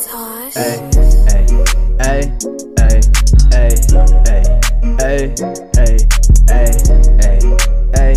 Tash. Ay, ay, ay, ay, ay, ay, ay, ay, ay, ay.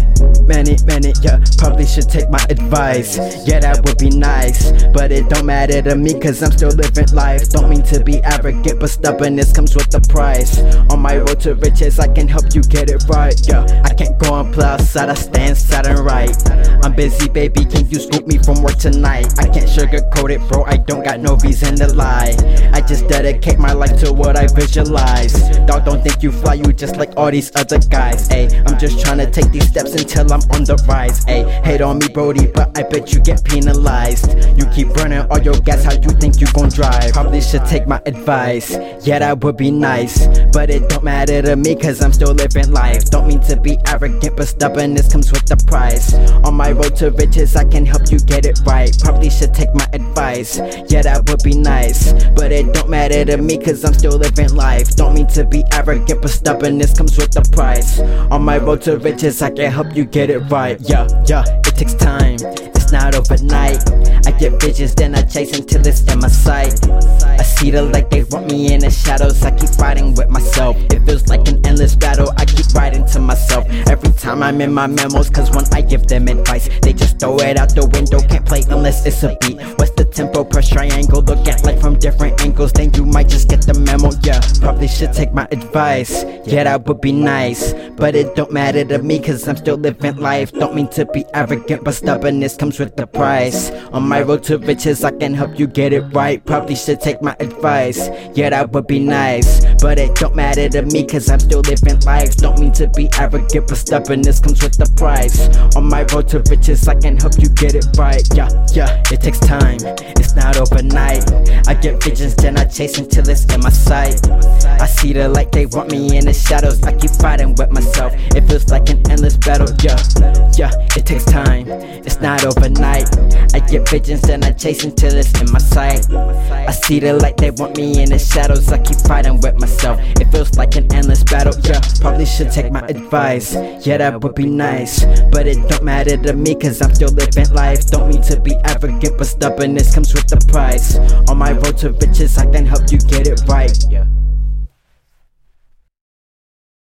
Manny, Manny, yeah, probably should take my advice. Yeah, that would be nice. But it don't matter to me, cause I'm still living life. Don't mean to be arrogant, but stubbornness comes with the price. On my road to riches, I can help you get it right. Yeah, I can't go and play outside, I stay inside and right. I'm busy, baby, can you scoop me from work tonight? I can't sugarcoat it, bro, I don't got no reason to lie. I just dedicate my life to what I visualize. Dog, don't think you fly, you just like all these other guys. Ayy, I'm just trying to take these steps until I'm on the rise. Ayy, hate on me, Brody, but I bet you get penalized. You keep burning all your gas, how you think you gon' drive? Probably should take my advice. Yeah, that would be nice. But it don't matter to me, cause I'm still living life. Don't mean to be arrogant, but stubbornness comes with the price. On my road to riches, I can help you get it right. Probably should take my advice. Yeah, that would be nice. But it don't matter to me, cause I'm still living life. Don't mean to be arrogant, but stubbornness comes with the price. On my road to riches, I can help you get it right. Yeah, yeah, it takes time. It's not overnight. Get visions, then I chase until it's in my sight. I see the light, they want me in the shadows. I keep fighting with myself. It feels like an endless battle. I keep writing to myself every time I'm in my memos. Cause when I give them advice, they just throw it out the window. Can't play unless it's a beat. Per triangle? Look at life from different angles, then you might just get the memo. Yeah, probably should take my advice. Yeah, that would be nice. But it don't matter to me, cause I'm still living life. Don't mean to be arrogant, but stubbornness comes with the price. On my road to riches, I can help you get it right. Probably should take my advice. Yeah, that would be nice. But it don't matter to me, cause I'm still living life. Don't mean to be arrogant, but stubbornness comes with the price. On my road to riches, I can help you get it right. Yeah, yeah, it takes time. It's not overnight. I get visions, then I chase until it's in my sight. I see the light, they want me in the shadows. I keep fighting with myself. It feels like an endless battle. Yeah, yeah, it takes time. It's not overnight. I get visions, then I chase until it's in my sight. I see the light, they want me in the shadows. I keep fighting with myself. It feels like an endless battle. Yeah, probably should take my advice. Yeah, that would be nice. But it don't matter to me, cause I'm still living life. Don't mean to be arrogant, but stubbornness comes with the price. On my road to riches, I can help you get it right.